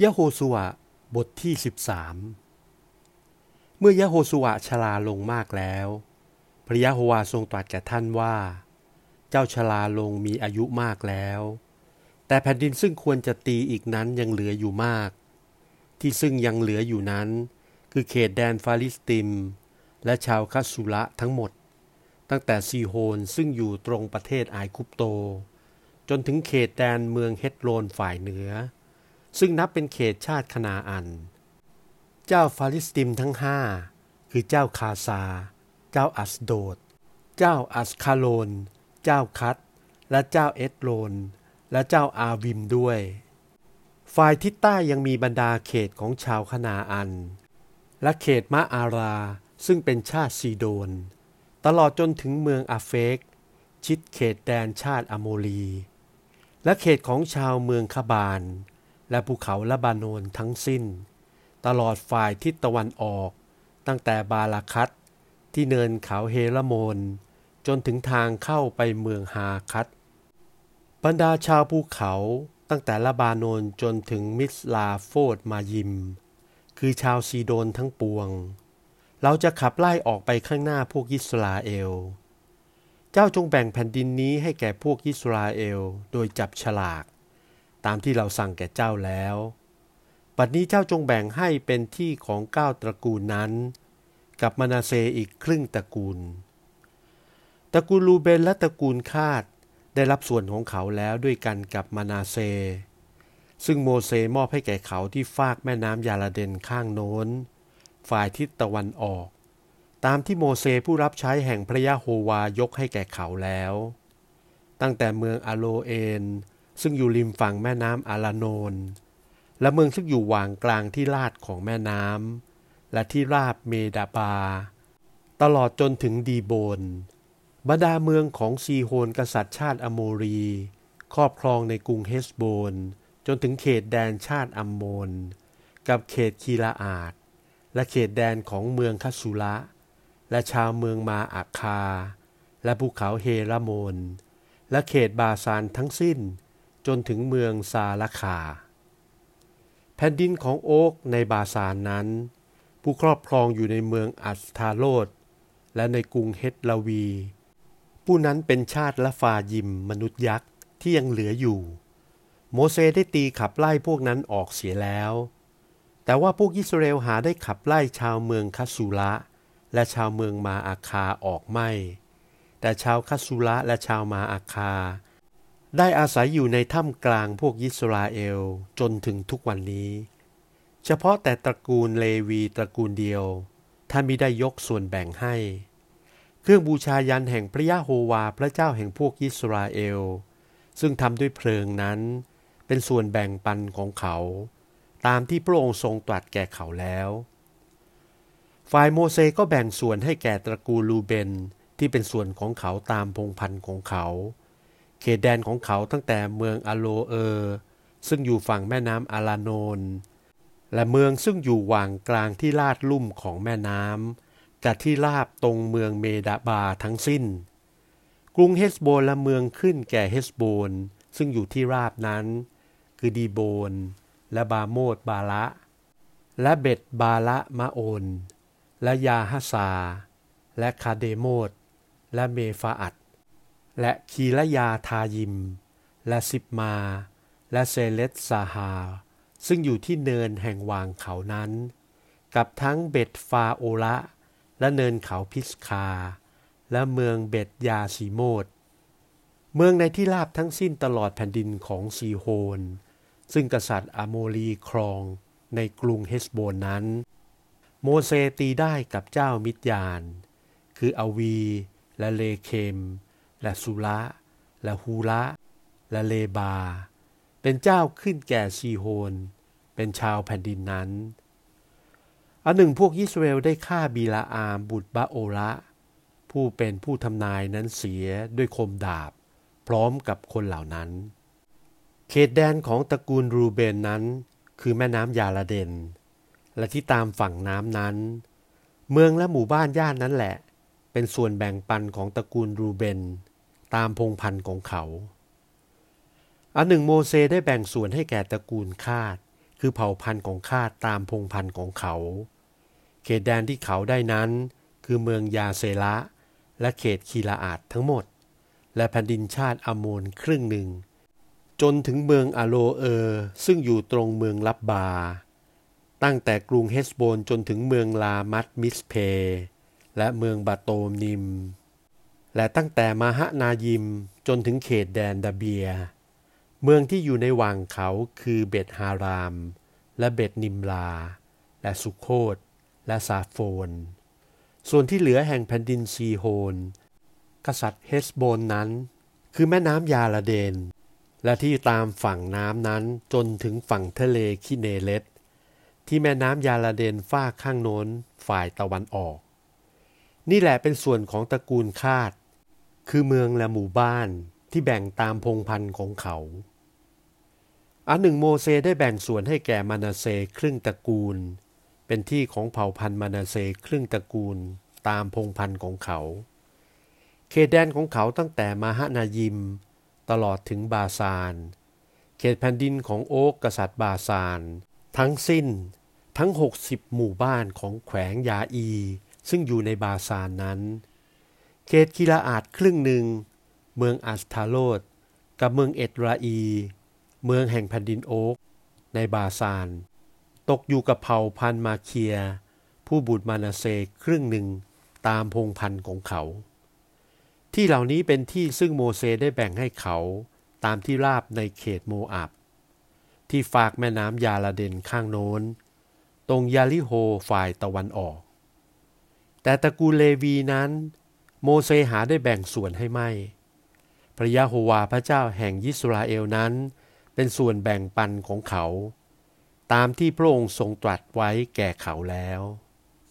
ยะโฮสุวะบทที่ 13 เมื่อยะโฮสุวะชราลงมากแล้ว พระยะโฮวาทรงตรัสแก่ท่านว่า เจ้าชราลงมีอายุมากแล้ว แต่แผ่นดินซึ่งควรจะตีอีกนั้นยังเหลืออยู่มาก ที่ซึ่งยังเหลืออยู่นั้น คือเขตแดนฟาลิสติม และชาวคัสสุระทั้งหมด ตั้งแต่ซีโฮนซึ่งอยู่ตรงประเทศไอคุปโต จนถึงเขตแดนเมืองเฮตโรนฝ่ายเหนือ ซึ่งนับเป็นเขตชาติคณาอัน เจ้าฟาลิสติมทั้งห้าคือเจ้าคาซา เจ้าอัสโดด เจ้าอัสคาโลน เจ้าคัต และเจ้าเอสโรนและเจ้าอาวิมด้วย ฝ่ายทิศใต้ยังมีบรรดาเขตของชาวคณาอัน และเขตมะอารา ซึ่งเป็นชาติซีโดน ตลอดจนถึงเมืองอาเฟก ชิดเขตแดนชาติอโมลี และเขตของชาวเมืองคาบาน และภูเขาละบานนทั้งสิ้น ตลอดฝ่ายทิศตะวันออก ตั้งแต่บาลาคัตที่เนินเขาเฮลโมน จนถึงทางเข้าไปเมืองฮาคัตบรรดาชาวภูเขาตั้งแต่ละบานนจนถึงมิสลาโฟดมายิม คือชาวซีโดนทั้งปวง เราจะขับไล่ออกไปข้างหน้าพวกยิสราเอล เจ้าจงแบ่งแผ่นดินนี้ให้แก่พวกยิสราเอล โดยจับฉลาก ตามที่เราสั่งแก่เจ้าแล้ว ปัดนี้เจ้าจงแบ่งให้เป็นที่ของเก้าตระกูลนั้น กับมานาเซอีกครึ่งตระกูล ตระกูลลูเบนและตระกูลคาดได้รับส่วนของเขาแล้วด้วยกันกับมานาเซ ซึ่งโมเสมอบให้แก่เขาที่ฟากแม่น้ำยาลาเดนข้างโน้น ฝ่ายทิศตะวันออก ตามที่โมเสผู้รับใช้แห่งพระยะโฮวายกให้แก่เขาแล้ว ตั้งแต่เมืองอโลเอน ซึ่งอยู่ริมฝั่งแม่น้ำอาลาโนน และเมืองซึ่งอยู่หว่างกลางที่ลาดของแม่น้ำและที่ราบเมดาบา ตลอดจนถึงดีโบน บรรดาเมืองของซีโฮนกษัตริย์ชาติอโมรี ครอบครองในกรุงเฮสโบน จนถึงเขตแดนชาติอัมโมน กับเขตคีลาอาดและเขตแดนของเมืองคัสสุระและชาวเมืองมาอาคา และภูเขาเฮราโมน และเขตบาซานทั้งสิ้น จนถึงเมืองซาลาคา แผ่นดินของโอ๊กในบาซานนั้น ผู้ครอบครองอยู่ในเมืองอัสทาโรดและในกรุงเฮตลาวี ผู้นั้นเป็นชาติละฟายิมมนุษย์ยักษ์ที่ยังเหลืออยู่ โมเสได้ตีขับไล่พวกนั้นออกเสียแล้ว แต่ว่าพวกอิสราเอลหาได้ขับไล่ชาวเมืองคัสสุระและชาวเมืองมาอาคาออกไม่ แต่ชาวคัสสุระและชาวมาอาคา ได้อาศัยอยู่ในถ้ำกลางพวกอิสราเอลจนถึงทุกวันนี้ เฉพาะแต่ตระกูลเลวีตระกูลเดียวท่านมิได้ยกส่วนแบ่งให้ เครื่องบูชายันแห่งพระยะโฮวาพระเจ้าแห่งพวกอิสราเอล ซึ่งทำด้วยเพลิงนั้น เป็นส่วนแบ่งปันของเขา ตามที่พระองค์ทรงตรัสแก่เขาแล้ว ฝ่ายโมเสสก็แบ่งส่วนให้แก่ตระกูลลูเบนที่เป็นส่วนของเขาตามพงพันธุ์ของเขา เขตแดนของเขาตั้งแต่เมืองอโลเออร์ซึ่งอยู่ฝั่งแม่น้ำอาลาโนน และเมืองซึ่งอยู่หว่างกลางที่ลาดลุ่มของแม่น้ำกับที่ราบตรงเมืองเมดาบาทั้งสิ้น กรุงเฮสโบนและเมืองขึ้นแก่เฮสโบนซึ่งอยู่ที่ราบนั้น คือดีโบน และบาโมดบาละ และเบ็ดบาละมาโอน และยาฮัสซาและคาเดโมดและเมฟาอัด และคีละยาทายิม และสิบมา และเซเลตซาฮา ซึ่งอยู่ที่เนินแห่งหว่างเขานั้น กับทั้งเบ็ดฟาโอละ และเนินเขาพิสคา และเมืองเบ็ดยาซีโมดเมืองในที่ราบทั้งสิ้นตลอดแผ่นดินของซีโฮน ซึ่งกษัตริย์อโมรีครองในกรุงเฮสโบนนั้น โมเสตีได้กับเจ้ามิดยาน คืออวีและเลเคม และสุระและฮูระและเลบา เป็นเจ้าขึ้นแก่ซีโฮน เป็นชาวแผ่นดินนั้น อันหนึ่งพวกยิสราเอลได้ฆ่าบีลาอามบุตรบาโอระผู้เป็นผู้ทำนายนั้นเสียด้วยคมดาบ พร้อมกับคนเหล่านั้น เขตแดนของตระกูลรูเบนนั้น คือแม่น้ำยาลาเดน และที่ตามฝั่งน้ำนั้น เมืองและหมู่บ้านย่านนั้นแหละ เป็นส่วนแบ่งปันของตระกูลรูเบน ตามพงพันธุ์ของเขาอันหนึ่งโมเสได้แบ่งส่วนให้แก่ตระกูลคาด คือเผ่าพันธุ์ของข้าตามพงพันธุ์ของเขา เขตแดนที่เขาได้นั้น คือเมืองยาเซละและเขตคีลาอาดทั้งหมด และแผ่นดินชาติอโมนครึ่งหนึ่ง จนถึงเมืองอโลเออร์ซึ่งอยู่ตรงเมืองลับบา ตั้งแต่กรุงเฮสโบนจนถึงเมืองลามัตมิสเพ และเมืองบาโตมนิม และตั้งแต่มาฮะนายิมจนถึงเขตแดนดาเบีย เมืองที่อยู่ในหว่างเขาคือเบตฮาราม และเบตนิมลา และสุโคตและซาโฟน ส่วนที่เหลือแห่งแผ่นดินซีโฮน กษัตริย์เฮสโบนนั้น คือแม่น้ำยาลาเดน และที่ตามฝั่งน้ำนั้นจนถึงฝั่งทะเลคิเนเลตที่แม่น้ำยาลาเดนฝ้าข้างโน้นฝ่ายตะวันออก นี่แหละเป็นส่วนของตระกูลคาด คือเมืองและหมู่บ้านที่แบ่งตามพงพันธุ์ของเขา อันหนึ่งโมเสได้แบ่งส่วนให้แก่มานาเซครึ่งตระกูล เป็นที่ของเผ่าพันธุ์มานาเซครึ่งตระกูลตามพงพันธุ์ของเขา เขตแดนของเขาตั้งแต่มาฮะนายิม ตลอดถึงบาซาน เขตแผ่นดินของโอ๊กกษัตริย์บาซาน ทั้งสิ้นทั้ง 60 หมู่บ้านของแขวงยาอี ซึ่งอยู่ในบาซานนั้น เขตคิลาอาดครึ่งหนึ่ง เมืองอัสทาโรดกับเมืองเอ็ดราอี เมืองแห่งแผ่นดินโอ๊กในบาซาน ตกอยู่กับเผ่าพันมาเคีย ผู้บุตรมานาเซครึ่งหนึ่งตามพงพันธุ์ของเขา ที่เหล่านี้เป็นที่ซึ่งโมเสได้แบ่งให้เขาตามที่ราบในเขตโมอับที่ฝากแม่น้ำยาลาเดนข้างโน้น ตรงยาลิโฮฝ่ายตะวันออก แต่ตระกูลเลวีนั้น โมเสหาได้แบ่งส่วนให้ไม่ พระยะโฮวาพระเจ้าแห่งยิสราเอลนั้น เป็นส่วนแบ่งปันของเขา ตามที่พระองค์ทรงตรัสไว้แก่เขาแล้ว